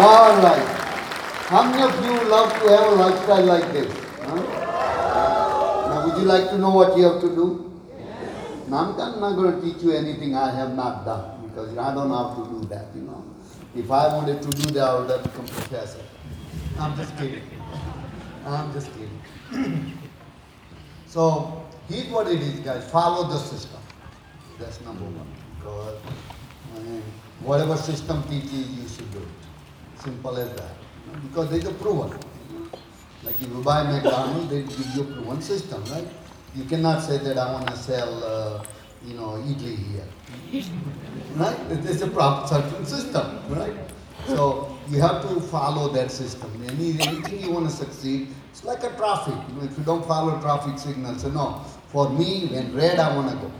All right. How many of you love to have a lifestyle like this? Huh? Now, would you like to know what you have to do? Now, I'm not- going to teach you anything I have not done because I don't know how to do that, you know. If I wanted to do that, I would have become a professor. I'm just kidding. I'm just kidding. so, here's what it is, guys. Follow the system. That's number one. Because I mean, whatever system teaches, you should do. Simple as that. Because there's a proven. Like if you buy McDonald's, they give you a proven system, right? You cannot say that I want to sell, uh, you know, idli here. right? There's a proper certain system, right? So you have to follow that system. Any, anything you want to succeed, it's like a traffic. You know, if you don't follow traffic signals, so no. For me, when red, I want to go.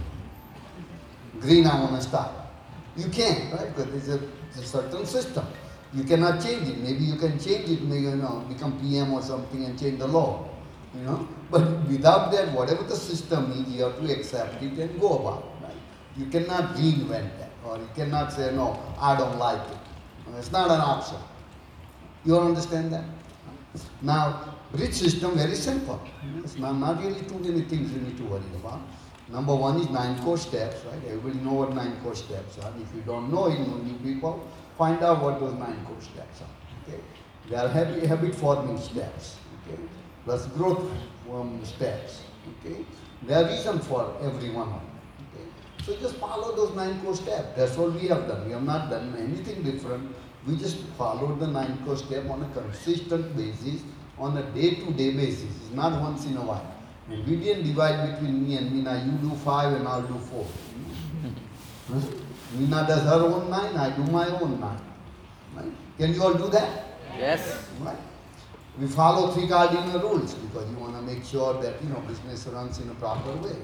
Green, I want to stop. You can't, right? Because there's a, there's a certain system. You cannot change it. Maybe you can change it, maybe, you know, become PM or something and change the law. You know? But without that, whatever the system is, you have to accept it and go about. Right? You cannot reinvent that. Or you cannot say, no, I don't like it. It's not an option. You understand that? Now, rich system, very simple. It's not, not really too many things you need to worry about. Number one is nine core steps, right? Everybody know what nine core steps are. If you don't know it, you people find out what those nine core steps are. Okay? They are habit, habit forming steps. Okay? Plus growth um, steps. Okay? There are reason for every one of them. Okay? So just follow those nine core steps. That's all we have done. We have not done anything different. We just followed the nine core step on a consistent basis, on a day-to-day basis. It's not once in a while. And we didn't divide between me and Meena. You do five and I'll do four. Meena does her own nine, I do my own nine. Right? Can you all do that? Yes. Right? We follow three cardinal rules because you want to make sure that you know business runs in a proper way.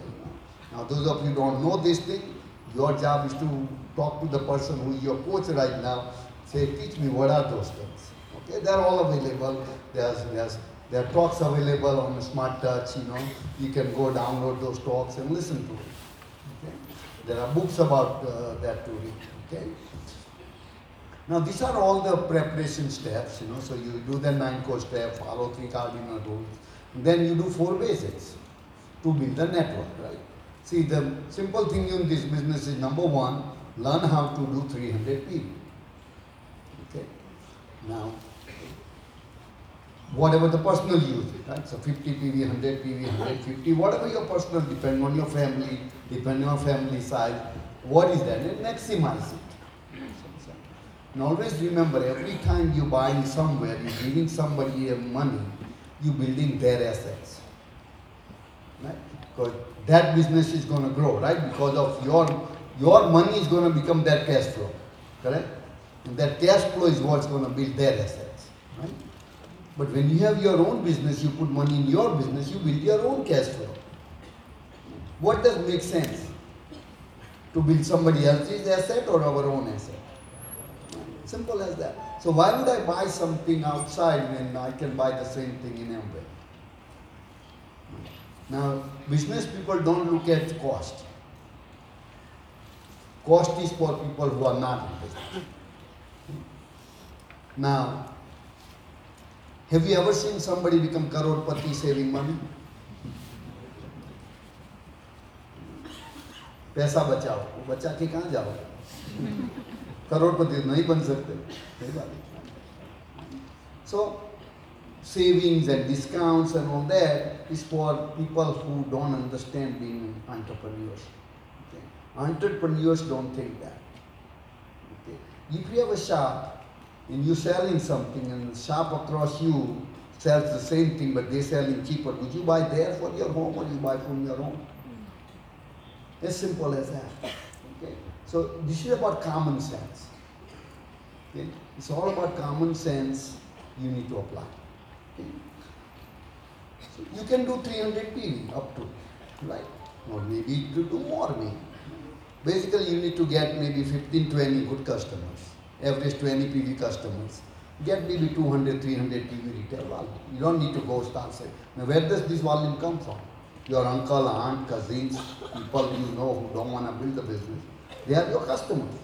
Now, those of you who don't know this thing, your job is to talk to the person who is your coach right now. Say, teach me what are those things. Okay, they're all available. There's there's there are talks available on Smart Touch. You know, you can go download those talks and listen to it. There are books about uh, that to read. Okay. Now these are all the preparation steps, you know. So you do the nine core step, follow three cardinal rules, then you do four basics to build the network, right? See, the simple thing in this business is number one, learn how to do 300 PV. Okay. Now, whatever the personal use, right? So 50 PV, 100 PV, 150, whatever your personal, depend on your family, depend on family size. What is that? And maximize it. And always remember, every time you're buying somewhere, you're giving somebody money, you're building their assets. Right? Because that business is going to grow, right? Because of your your money is going to become their cash flow, correct? And that cash flow is what's going to build their assets, right? But when you have your own business, you put money in your business, you build your own cash flow. What does make sense? To build somebody else's asset or our own asset? Simple as that. So why would I buy something outside when I can buy the same thing in Amway? Now, business people don't look at cost. Cost is for people who are not in business. Now, have you ever seen somebody become crorepati saving money? पैसा बचाओ वो बचा के कहाँ जाओ करोड़पति नहीं बन सकते सही बात है So, savings and discounts and all that is for people who don't understand being entrepreneurs. Okay? Entrepreneurs don't think that. Okay? If you have a shop and you're selling something and the shop across you sells the same thing but they're selling cheaper, would you buy there for your home or you buy from your home? As simple as that. Okay? So this is about common sense. Okay? It's all about common sense you need to apply. Okay? So you can do 300 PV up to, right? Or maybe you do more maybe. Basically you need to get maybe 15, 20 good customers, average 20 PV customers. Get maybe 200, 300 PV retail volume. You don't need to go start saying, now where does this volume come from? Your uncle, aunt, cousins, people you know who don't want to build a business. They are your customers.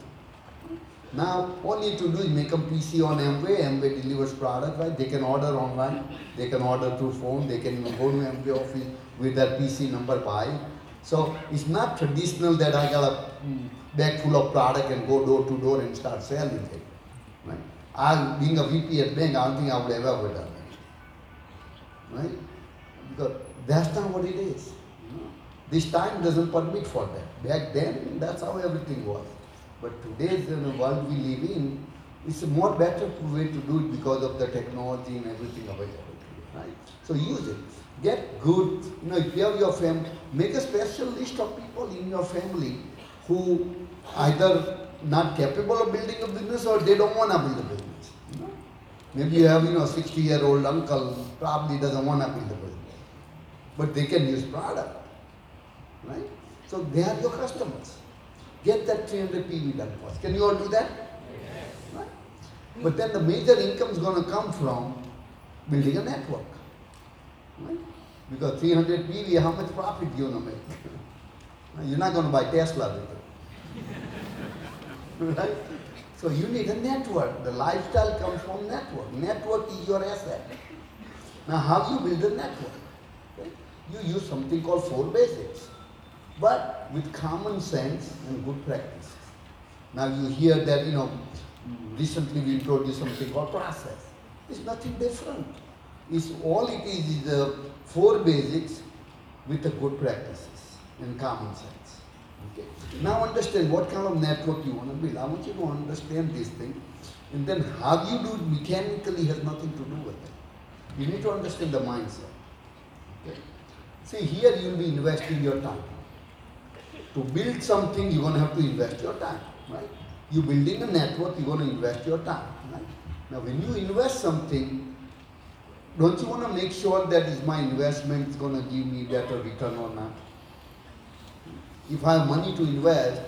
Now, all you need to do is make a PC on Amway. Amway delivers product, right? They can order online, they can order through phone, they can go to Amway office with their PC number by. So it's not traditional that I got a mm, bag full of product and go door to door and start selling it. Right? I, being a VP at bank, I don't think I would ever have done that. Right? Because that's not what it is. This time doesn't permit for that. Back then, that's how everything was. But today's know, world we live in, it's a more better way to do it because of the technology and everything available. Right? So use it. Get good, you know, if you have your family, make a special list of people in your family who either not capable of building a business or they don't want to build a business. You know? Maybe you have, you know, 60 year old uncle probably doesn't want to build a business. But they can use product. Right? So they are your customers. Get that 300 PV done first. Can you all do that? Right? But then the major income is going to come from building a network. Right? Because 300 PV, how much profit you going to make? You're not going to buy Tesla with it. right? So you need a network. The lifestyle comes from network. Network is your asset. Now how you build a network? You use something called four basics but with common sense and good practices. Now you hear that, you know, recently we introduced something called process. It's nothing different. It's all it is is the four basics with the good practices and common sense. Okay. Now understand what kind of network you want to build. I want you to understand this thing. And then how you do it mechanically has nothing to do with it. You need to understand the mindset. Okay. See, here you will be investing your time. To build something, you're going to have to invest your time, right? You're building a network, you're going to invest your time, right? Now, when you invest something, don't you want to make sure that is my investment is going to give me better return or not? If I have money to invest,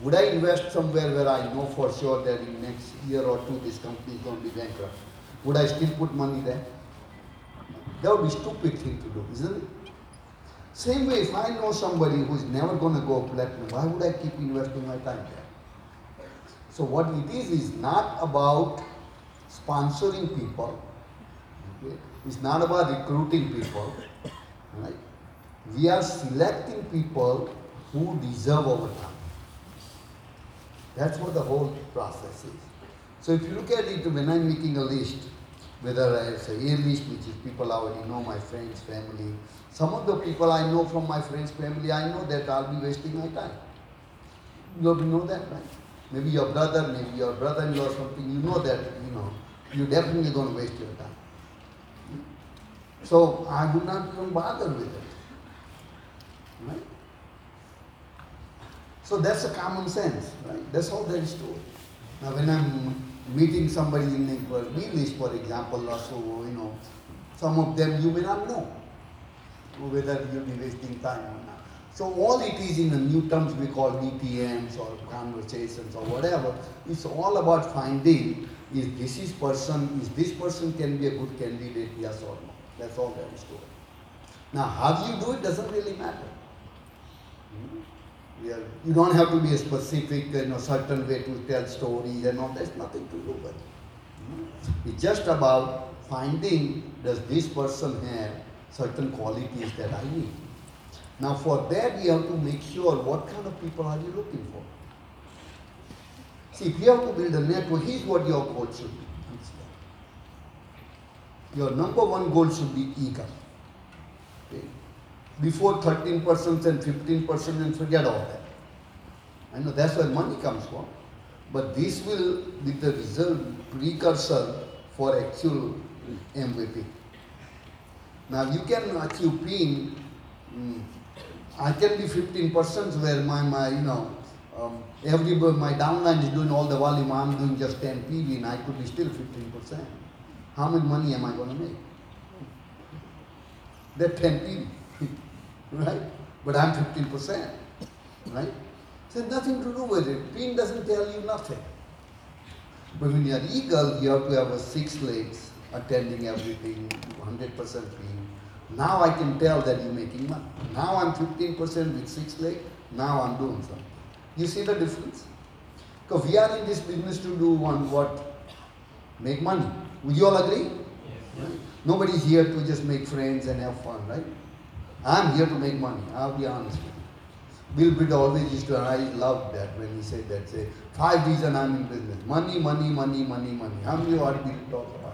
would I invest somewhere where I know for sure that in next year or two this company is going to be bankrupt? Would I still put money there? That would be stupid thing to do, isn't it? Same way, if I know somebody who is never going to go platinum, why would I keep investing my time there? So what it is is not about sponsoring people. Okay? It's not about recruiting people. Right? We are selecting people who deserve our time. That's what the whole process is. So if you look at it, when I'm making a list, whether it's a A list, which is people I already know, my friends, family, some of the people I know from my friends' family, I know that I'll be wasting my time. You know that, right? Maybe your brother, maybe your brother-in-law something, you know that, you know, you're definitely going to waste your time. So I do not even bother with it. Right? So that's a common sense, right? That's all there is to it. Now when I'm meeting somebody in list, for example, or so, you know, some of them you may not know whether be wasting time or not. So all it is in the new terms we call DTMs or conversations or whatever, it's all about finding is this is person, is this person can be a good candidate, yes or no. That's all there is to it. Now how you do it doesn't really matter. Hmm? You don't have to be a specific, you know, certain way to tell stories and all. There's nothing to do with it. Hmm? It's just about finding does this person have certain qualities that I need. Now for that we have to make sure what kind of people are you looking for. See, if you have to build a network, here's what your goal should be. Your number one goal should be eagle. Okay? Before 13% and 15% and forget all that. I know that's where money comes from. But this will be the result precursor for actual MVP. Now you can achieve P mm, I can be 15% where my, my you know, um, my downline is doing all the volume, I'm doing just 10 PV and I could be still 15%. How much money am I going to make? That 10 PV, right? But I'm 15%, right? So nothing to do with it. Pin doesn't tell you nothing. But when you're eagle, you have to have a six legs, attending everything, 100% pin. Now I can tell that you're making money. Now I'm 15% with six legs. Now I'm doing something. You see the difference? Because we are in this business to do one what? Make money. Would you all agree? Yes. Nobody is here to just make friends and have fun, right? I'm here to make money. I'll be honest with you. Bill Britt always used to, and I loved that when he said that. Say, five reasons I'm in business: money, money, money, money, money. How many of you heard Bill talk about?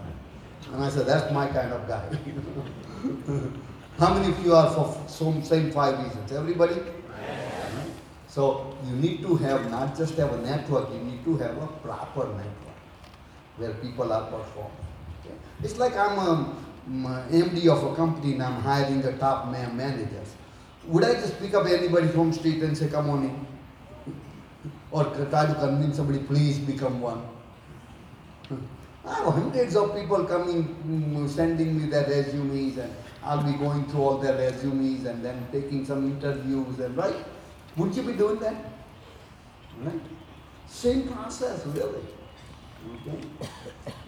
And I said, that's my kind of guy. How many of you are for some same five reasons? Everybody? So you need to have not just have a network, you need to have a proper network where people are performing. Okay? It's like I'm a mm, MD of a company and I'm hiring the top man managers. Would I just pick up anybody from street and say, come on in? Or try to convince somebody, please become one? Have hundreds of people coming, mm, sending me their resumes, and I'll be going through all their resumes and then taking some interviews, and right? Would you be doing that? Right? Same process, really. Okay?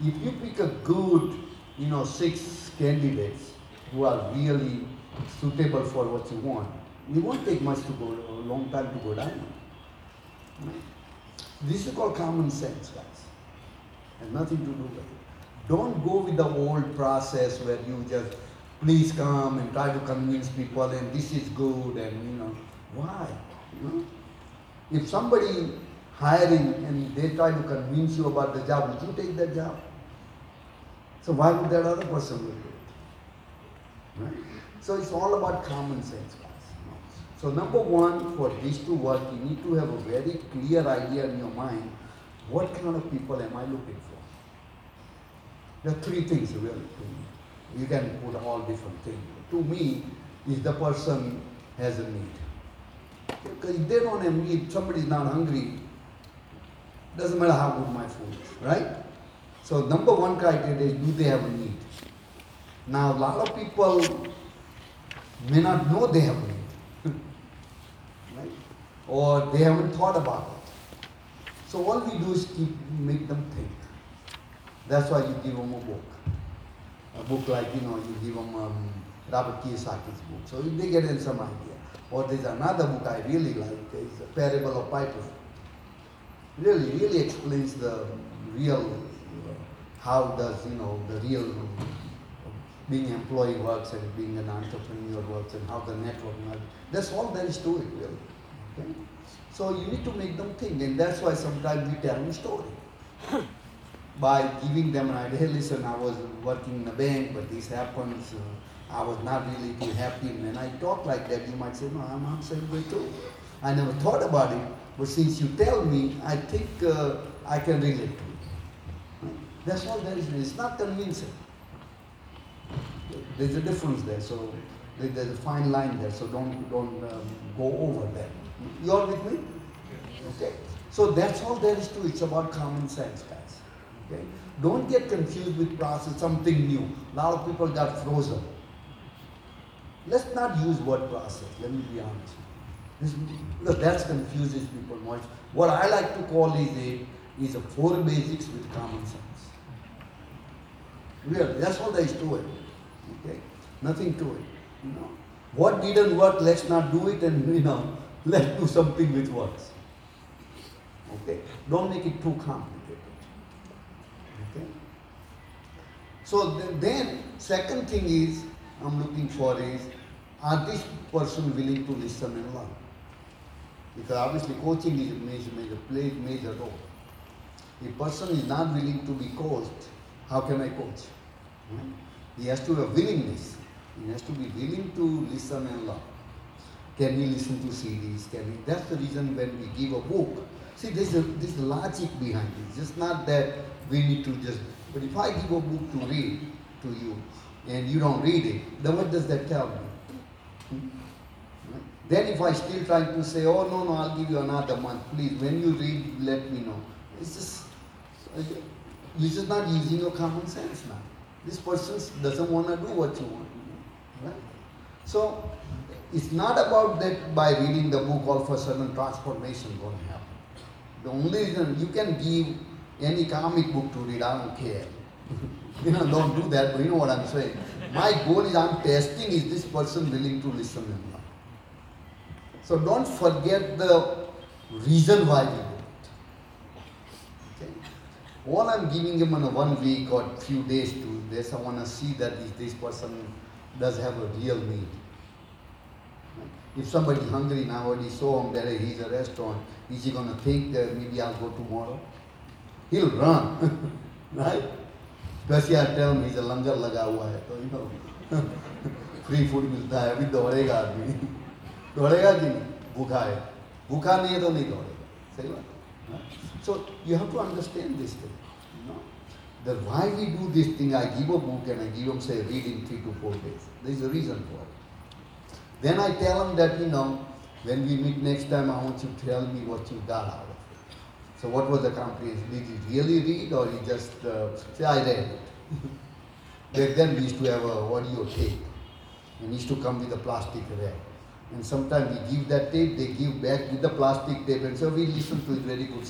If you pick a good, you know, six candidates who are really suitable for what you want, it won't take much to go, a long time to go down. Right? This is called common sense, guys. Has nothing to do with it. Don't go with the old process where you just please come and try to convince people and this is good and you know why? You know? If somebody hiring and they try to convince you about the job, would you take that job? So why would that other person do it? Right? So it's all about common sense, guys. So number one, for this to work, you need to have a very clear idea in your mind what kind of people am I looking for? There are three things really to me. You can put all different things. To me, is the person has a need. Because if they don't have need, somebody is not hungry, doesn't matter how good my food is, right? So number one criteria is do they have a need? Now a lot of people may not know they have a need. right? Or they haven't thought about it. So all we do is keep make them think. That's why you give them a book. A book like, you know, you give them um, Robert Kiyosaki's book. So they get in some idea. Or there's another book I really like, it's a Parable of Piper. Really, really explains the real, uh, how does, you know, the real being employee works and being an entrepreneur works and how the network works. That's all there is to it, really. Okay? So you need to make them think, and that's why sometimes we tell them story. By giving them an idea, hey, listen, I was working in a bank, but this happens. Uh, I was not really too happy. And when I talk like that, you might say, no, I'm not saying way too. I never thought about it, but since you tell me, I think uh, I can relate to it. That's all there is. It's not convincing. There's a difference there, so there's a fine line there, so don't, don't um, go over that. You all with me? Okay? So that's all there is to it. It's about common sense, guys. Okay? Don't get confused with process, something new. A lot of people got frozen. Let's not use word process, let me be honest. This, because that confuses people much. What I like to call is a, is a four basics with common sense. Really, that's all there is to it. Okay? Nothing to it. You know? What didn't work, let's not do it and you know, let's do something which works. Okay? Don't make it too complicated. Okay? So th- then, second thing is, I'm looking for is, are this person willing to listen and learn? Because obviously coaching is a major, major, plays major role. If person is not willing to be coached, how can I coach? Hmm? He has to have willingness. He has to be willing to listen and learn. Can we listen to CDs? Can we? That's the reason when we give a book. See, there's a there's logic behind it. It's just not that we need to just. But if I give a book to read to you, and you don't read it, then what does that tell me? Hmm? Then if I still try to say, oh no no, I'll give you another month, please. When you read, let me know. It's just you're just not using your common sense now. This person doesn't want to do what you want. Right? So it's not about that by reading the book all of a sudden transformation going to happen. The only reason you can give any comic book to read, I don't care. you know, don't do that, but you know what I'm saying. My goal is I'm testing is this person willing to listen and learn. So don't forget the reason why we do it. All I'm giving him on a one week or few days to this, I want to see that this person does have a real need. If somebody hungry nowadays, so him that he's a restaurant, is he gonna think that maybe I'll go tomorrow? He'll run, right? Especially I tell him he's a langar लगा हुआ है तो you know free food मिलता है अभी दौड़ेगा आदमी दौड़ेगा कि नहीं भूखा है भूखा नहीं है तो नहीं दौड़ेगा सही बात so you have to understand this thing you know that why we do this thing I give a book and I give them say read in three to four days there is a reason for it then I tell them that you know when we meet next time I want you to tell me what you got out of it so what was the comprehension did you really read or you just uh, say I read it Back then we used to have a audio tape and used to come with a plastic wrap. And sometimes we give that tape, they give back with the plastic tape, and so we listen to it very good.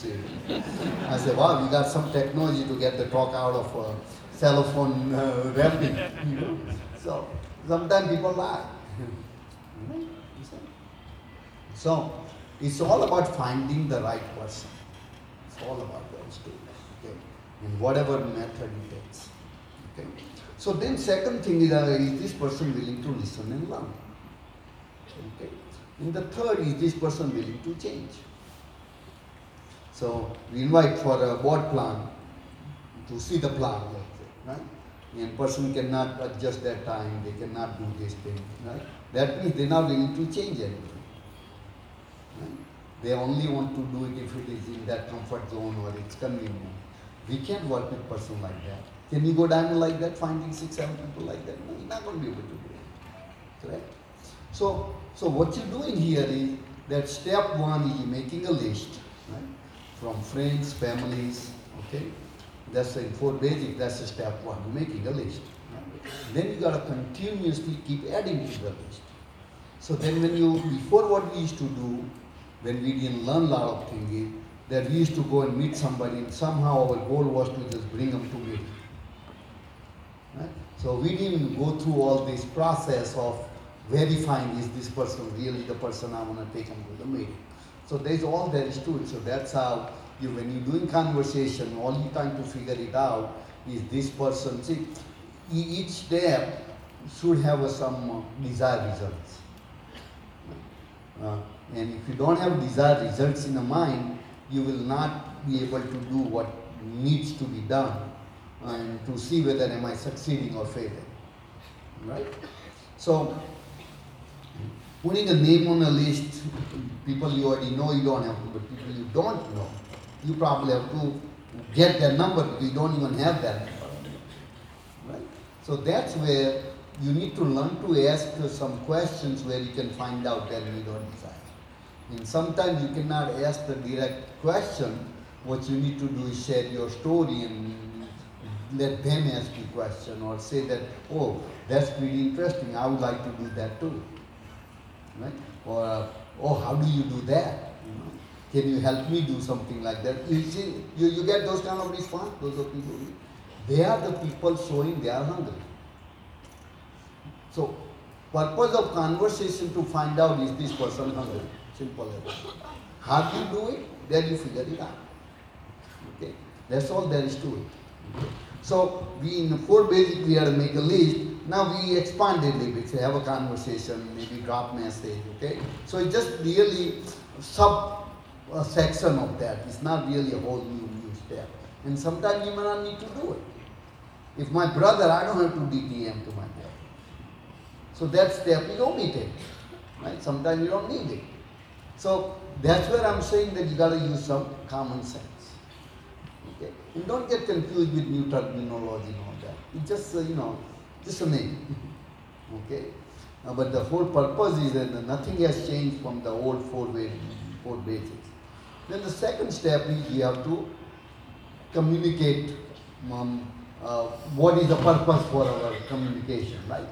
I say, wow, we got some technology to get the talk out of a cell uh, wrapping. You know? So sometimes people lie. So it's all about finding the right person. It's all about that story. Okay? In whatever method it takes. Okay? So then second thing is, uh, is this person willing to listen and learn? Okay. And the third is this person willing to change. So we invite for a board plan to see the plan, right? And person cannot adjust their time, they cannot do this thing, right? That means they're not willing to change anything. Right? They only want to do it if it is in that comfort zone or it's convenient. We can't work with person like that. Can you go diamond like that, finding six, seven people like that? No, you're not going to be able to do it. Correct? So, so what you're doing here is that step one is making a list, right? From friends, families, okay? That's the four basic, that's the step one, you're making a list. Then you gotta continuously keep adding to the list. So then when you, before what we used to do, when we didn't learn a lot of things, that we used to go and meet somebody and somehow our goal was to just bring them to meet. Right? So we didn't go through all this process of verifying is this person really the person I want to take them to the meeting. So there's all there is to it. So that's how you when you're doing conversation, all you're trying to figure it out is this person. See, each step should have a, some uh, desired results. Uh, and if you don't have desired results in the mind, you will not be able to do what needs to be done and to see whether am I succeeding or failing. Right? So putting a name on a list, people you already know you don't have but people you don't know, you probably have to get their number because you don't even have that number. Right? So that's where you need to learn to ask some questions where you can find out their need or desire. And sometimes you cannot ask the direct question. What you need to do is share your story and let them ask you question or say that, oh, that's pretty interesting. I would like to do that too. Right? Or, oh, how do you do that? Can you help me do something like that? You see, you, you get those kind of response, those are people. They are the people showing they are hungry. So, purpose of conversation to find out is this person hungry. Simple. How do you do it? Then you figure it out. Okay? That's all there is to it. So we in the four basic we had to make a list. Now we expanded a little bit. So have a conversation, maybe drop message. Okay. So it's just really sub a section of that. It's not really a whole new step. And sometimes you may not need to do it. If my brother, I don't have to DTM to my brother. So that step don't it. Right? Sometimes you don't need it. So that's where I'm saying that you gotta use some common sense. Okay? And don't get confused with new terminology and all that. It's just, uh, you know, just a name. okay? Uh, but the whole purpose is that nothing has changed from the old four, way, four basics. Then the second step is you have to communicate um, uh, what is the purpose for our communication, right?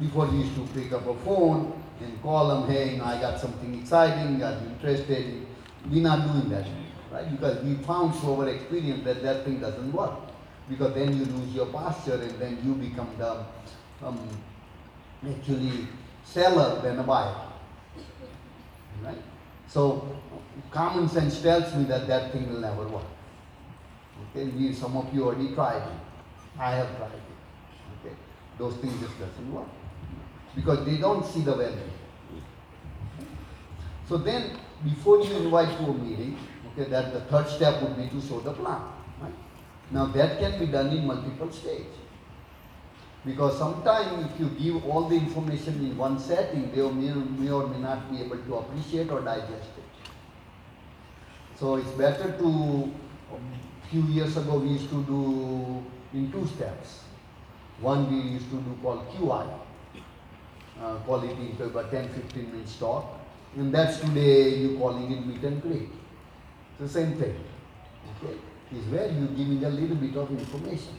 Before we used to pick up a phone and call them, hey, you know, I got something exciting, I'm interested. We're not doing that right? Because we found through our experience that that thing doesn't work. Because then you lose your posture and then you become the um, actually seller than a buyer. Right? So common sense tells me that that thing will never work. Okay, we, some of you already tried it. I have tried it. Okay, those things just doesn't work because they don't see the value. So then, before you invite to a meeting, okay, that the third step would be to show the plan. Right? Now that can be done in multiple stages. Because sometimes if you give all the information in one setting, they may, or may not be able to appreciate or digest it. So it's better to, a few years ago we used to do in two steps. One we used to do called QI, uh, quality into about 10 15 minutes talk. And that's today you calling it meet and greet. It's the same thing. Okay? Is where you're giving a little bit of information.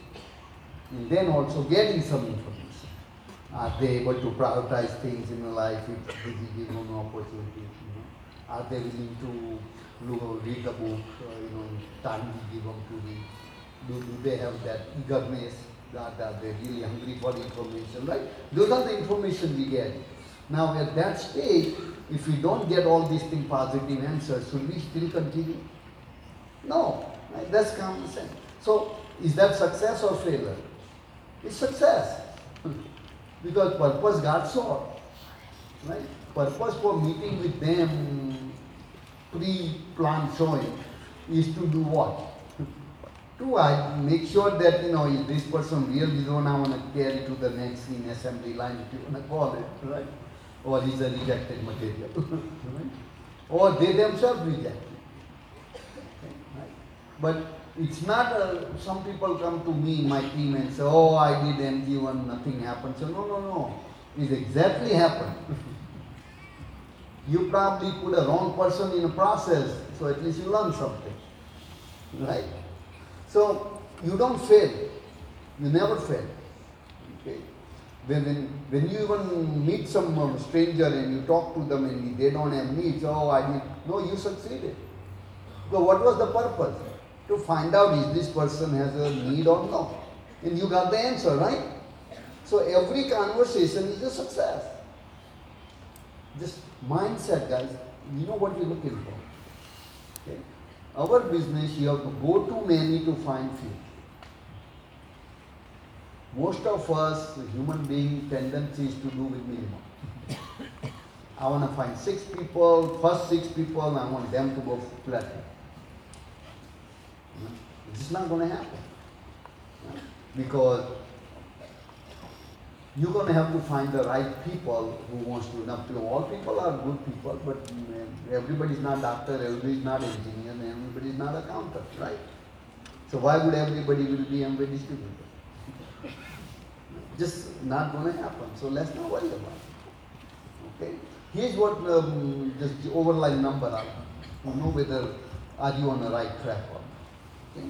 And then also getting some information. Are they able to prioritize things in their life if this is given an opportunity? You know? Are they willing to look, read the book, uh, you know, time we give them to read? Do, do they have that eagerness? That are they really hungry for information, right? Those are the information we get. Now at that stage, if we don't get all these things positive answers, should we still continue? No, right? that's common sense. So is that success or failure? It's success. because purpose got solved. Right? Purpose for meeting with them pre-planned showing is to do what? to I make sure that you know if this person really don't I want to carry to the next in assembly line, if you want to call it, right? Or is a rejected material, right? Or they themselves reject. Okay, right? But it's not uh, some people come to me, my team, and say, "Oh, I did MG1, nothing happened." So no, no, no, it exactly happened. you probably put a wrong person in a process, so at least you learn something, right? So you don't fail. You never fail. Okay? When, when, when you even meet some um, stranger and you talk to them and they don't have needs, oh, I need. No, you succeeded. So what was the purpose? To find out if this person has a need or not. And you got the answer, right? So every conversation is a success. Just mindset, guys. You know what you're looking for. Okay? Our business, you have to go to many to find few. Most of us, human being, tendency is to do with minimum. I want to find six people, first six people, I want them to go platinum. It's not going to happen. Because you're going to have to find the right people who wants to. Now, all people are good people, but everybody's not doctor, everybody's not engineer, and everybody's not accountant, right? So why would everybody will be MBA distributor? Just not going to happen. So let's not worry about it. Okay. Here's what um, just the overline number are. You know whether are you on the right track or Okay.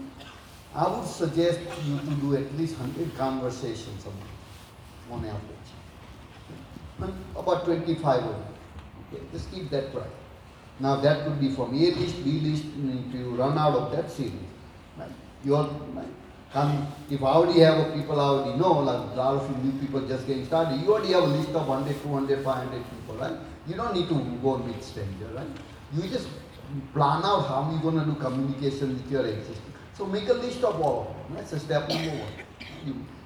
I would suggest you to do at least 100 conversations a month on average. Hmm, about 25 of them. Okay, just keep that right. Now that could be from A list, B list, if you run out of that series, right? You all, right? Come, if I already have a people I already know, like a lot of new people just getting started, you already have a list of 100, 200, 500 people, right? You don't need to go meet stranger, right? You just plan out how you're going to do communication with your existing. So make a list of all. That's a step number one.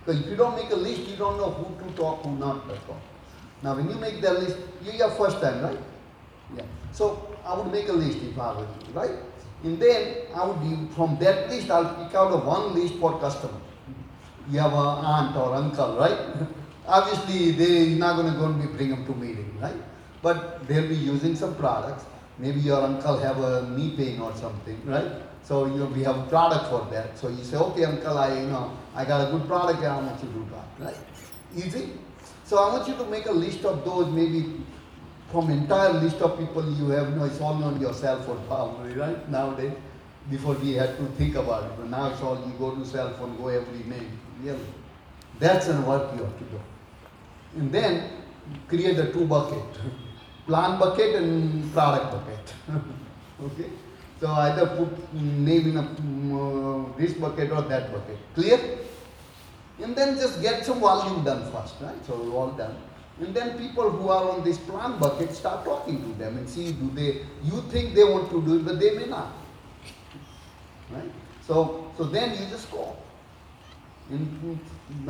Because if you don't make a list, you don't know who to talk, who not to talk. Now, when you make that list, you your first time, right? Yeah. So I would make a list if I were you, right? And then I would be, from that list, I'll pick out a one list for customer. You have an aunt or uncle, right? Obviously, they're not going to go and bring them to meeting, right? But they'll be using some products. Maybe your uncle have a knee pain or something, right? So you know, we have a product for that. So you say, okay, uncle, I you know I got a good product I want you to do that, right? Easy. So I want you to make a list of those, maybe from entire list of people you have, you know, it's all on your cell phone probably, right? Nowadays, before we had to think about it, but now it's all you go to cell phone, go every name, really. That's the work you have to do. And then create the two bucket, plan bucket and product bucket. okay? So either put name in a, uh, this bucket or that bucket. Clear? And then just get some volume done first, right? So all done. And then people who are on this plan bucket start talking to them and see do they, you think they want to do it, but they may not. Right? So, so then you just go. And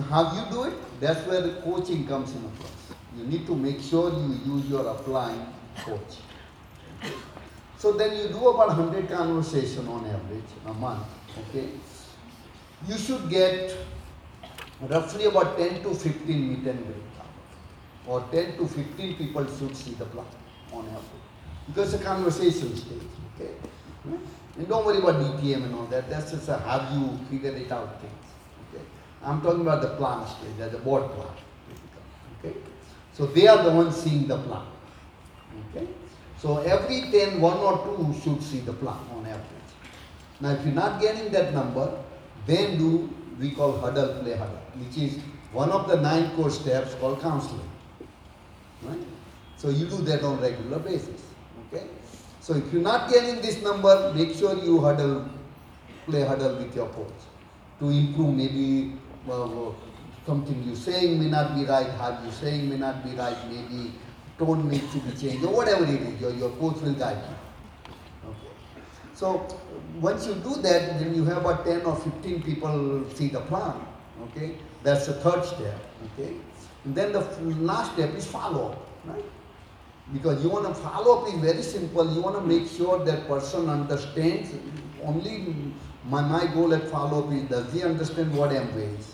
how you do it, that's where the coaching comes in of course. You need to make sure you use your applying coach. So then you do about 100 conversation on average a month, okay? You should get roughly about 10 to 15 meet and greet or 10 to 15 people should see the plan on average. Because the conversation stage, okay? And don't worry about DTM and all that, that's just a have you figured it out things, okay? I'm talking about the plan stage, the board plan, okay? So they are the ones seeing the plan? So every 10, one or two should see the plan on average. Now if you're not getting that number, then do we call huddle play huddle, which is one of the nine core steps called counseling. Right? So you do that on regular basis. Okay? So if you're not getting this number, make sure you huddle, play huddle with your coach to improve maybe uh, something you're saying may not be right, how you're saying may not be right, maybe tone needs to be changed, or whatever it is, your, your coach will guide you. Okay. So once you do that, then you have about 10 or 15 people see the plan. Okay, that's the third step. Okay, and then the last step is follow up, right? Because you want to follow up is very simple. You want to make sure that person understands. Only my, my goal at follow up is does he understand what Amway is,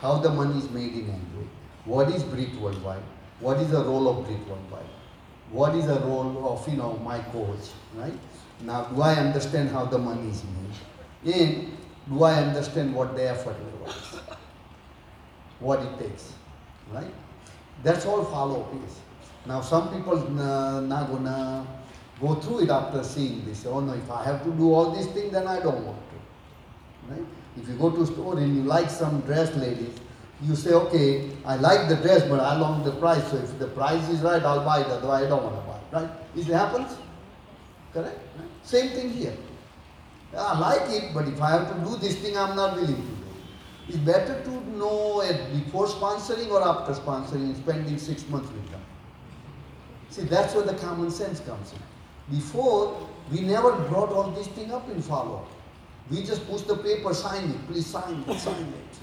how the money is made in Amway, what is Britt Worldwide, what is the role of Britt Worldwide, what is the role of you know my coach, right? Now, do I understand how the money is made? And do I understand what the effort requires? What it takes, right? That's all follow-up is. Now, some people uh, not gonna go through it after seeing this. Oh no, if I have to do all these things, then I don't want to, right? If you go to store and you like some dress, ladies, you say, okay, I like the dress, but I want the price. So if the price is right, I'll buy it. Otherwise, I don't want to buy it, right? It happens, correct? Right? Same thing here. I like it, but if I have to do this thing, I'm not willing to do. It's better to know it before sponsoring or after sponsoring, spending six months with them. See, that's where the common sense comes in. Before, we never brought all this thing up in follow-up. We just push the paper, sign it, please sign it, sign it.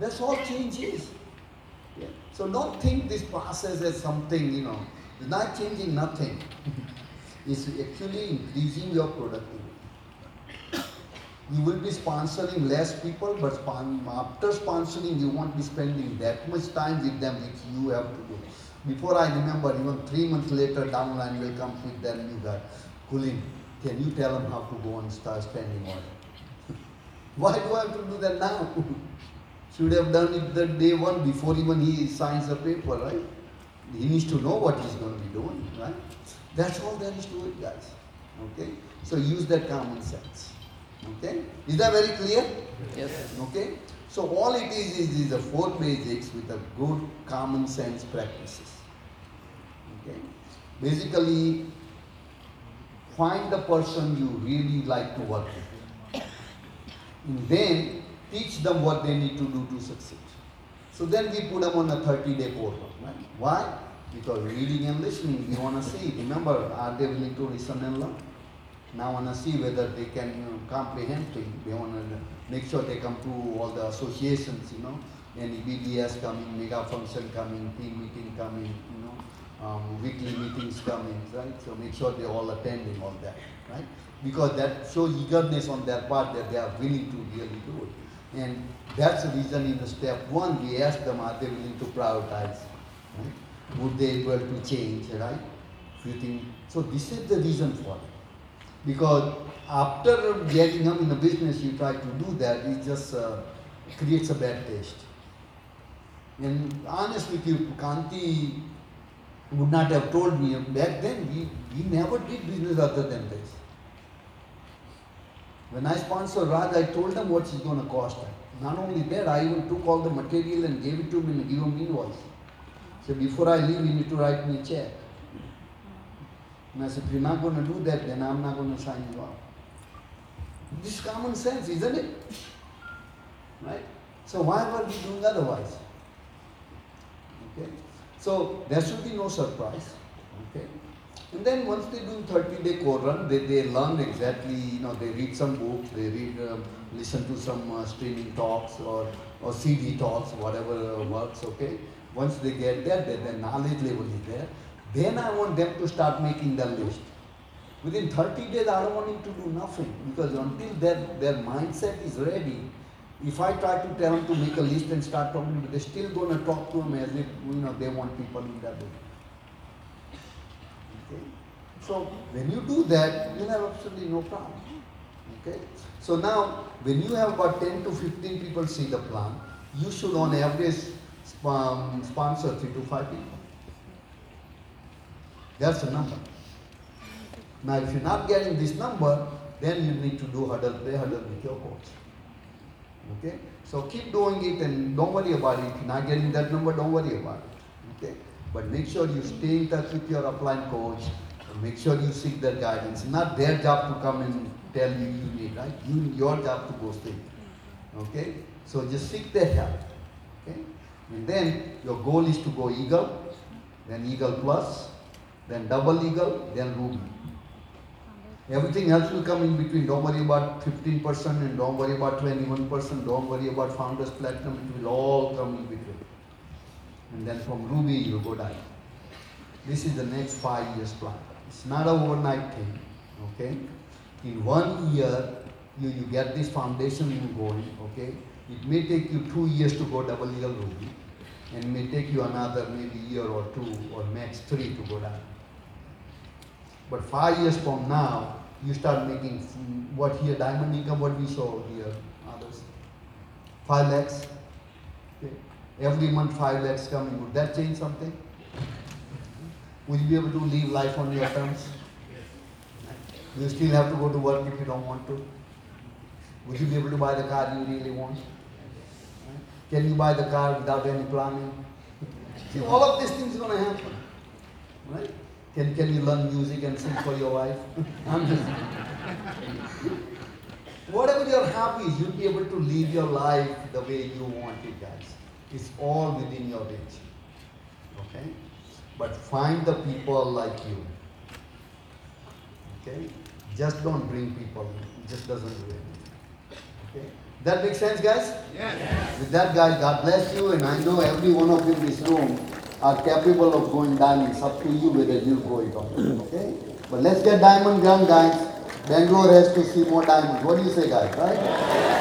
That's all change is. Yeah. So don't think this process as something, you know, it's not changing nothing. it's actually increasing your productivity. You will be sponsoring less people, but after sponsoring, you won't be spending that much time with them which you have to do. Before I remember, even three months later, downline will come with their new guy. Kulin, can you tell them how to go and start spending money? Why do I have to do that now? Should have done it the day one before even he signs the paper, right? He needs to know what he's going to be doing, right? That's all there is to it, guys. Okay? So use that common sense. Okay? Is that very clear? Yes. Okay? So all it is is, is the four basics with a good common sense practices. Okay? Basically, find the person you really like to work with. And then teach them what they need to do to succeed. So then we put them on a 30 day program. Right? Why? Because reading and listening, we want to see. Remember, are they willing to listen and learn? Now want to see whether they can you know, comprehend things. Want to make sure they come to all the associations, you know, any BDS coming, mega function coming, team meeting coming, you know, um, weekly meetings coming, right? So make sure they're all attending all that, right? Because that shows eagerness on their part that they are willing to really do it. And that's the reason in step one, we ask them, are they willing to prioritize? Right? Would they able to change, right? You think, so this is the reason for it. Because after getting up in the business, you try to do that, it just uh, creates a bad taste. And honestly, if you, Kanti would not have told me back then, we, we never did business other than this. When I sponsored Raj, I told them what it's going to cost. Not only that, I even took all the material and gave it to him and give him invoice. So before I leave, you need to write me a check. And I said, if you're not going to do that, then I'm not going to sign you up. This is common sense, isn't it? Right? So why were we doing otherwise? Okay? So there should be no surprise. Okay? And then once they do 30 day core run, they, they learn exactly, you know, they read some books, they read, um, listen to some uh, streaming talks or, or CD talks, whatever uh, works, okay? Once they get there, their, their knowledge level is there. Then I want them to start making the list. Within 30 days, I don't want him to do nothing because until their, their mindset is ready, if I try to tell them to make a list and start talking to they're still going to talk to them as if you know they want people in their way. So when you do that, you'll have absolutely no problem. Okay? So now, when you have about 10 to 15 people see the plan, you should on average um, sponsor 3 to 5 people. That's the number. Now, if you're not getting this number, then you need to do huddle, play huddle with your coach. Okay? So keep doing it and don't worry about it. If you're not getting that number, don't worry about it. Okay? But make sure you stay in touch with your upline coach. Make sure you seek their guidance. Not their job to come and tell you you need, right? You, your job to go seek. Okay? So just seek their help. Okay? And then your goal is to go Eagle, then Eagle Plus, then Double Eagle, then Ruby. Everything else will come in between. Don't worry about 15% and don't worry about 21%. Don't worry about Founders Platinum. It will all come in between. And then from Ruby, you go Diamond. This is the next five years plan. It's not a overnight thing. Okay? In one year, you, you get this foundation going. Okay? It may take you two years to go double eagle Ruby. And may take you another maybe year or two or max three to go Diamond. But five years from now, you start making what here diamond income, what we saw here, others. Five lakhs. Okay. Every month five lakhs coming. Would that change something? Would you be able to live life on your terms? You still have to go to work if you don't want to? Would you be able to buy the car you really want? Can you buy the car without any planning? See, all of these things are going to happen. Right? Can, can you learn music and sing for your wife? I'm just. Whatever your hobby is, you'll be able to live your life the way you want it, guys. It's all within your reach. Okay? But find the people like you. Okay? Just don't bring people. It just doesn't do it. Okay? That makes sense, guys? Yes. With that, guys, God bless you, and I know every one of you in this room are capable of going diamond. It's up to you whether you go it or not. Okay? But let's get diamond done, guys. Bangalore has to see more diamonds. What do you say, guys? Right?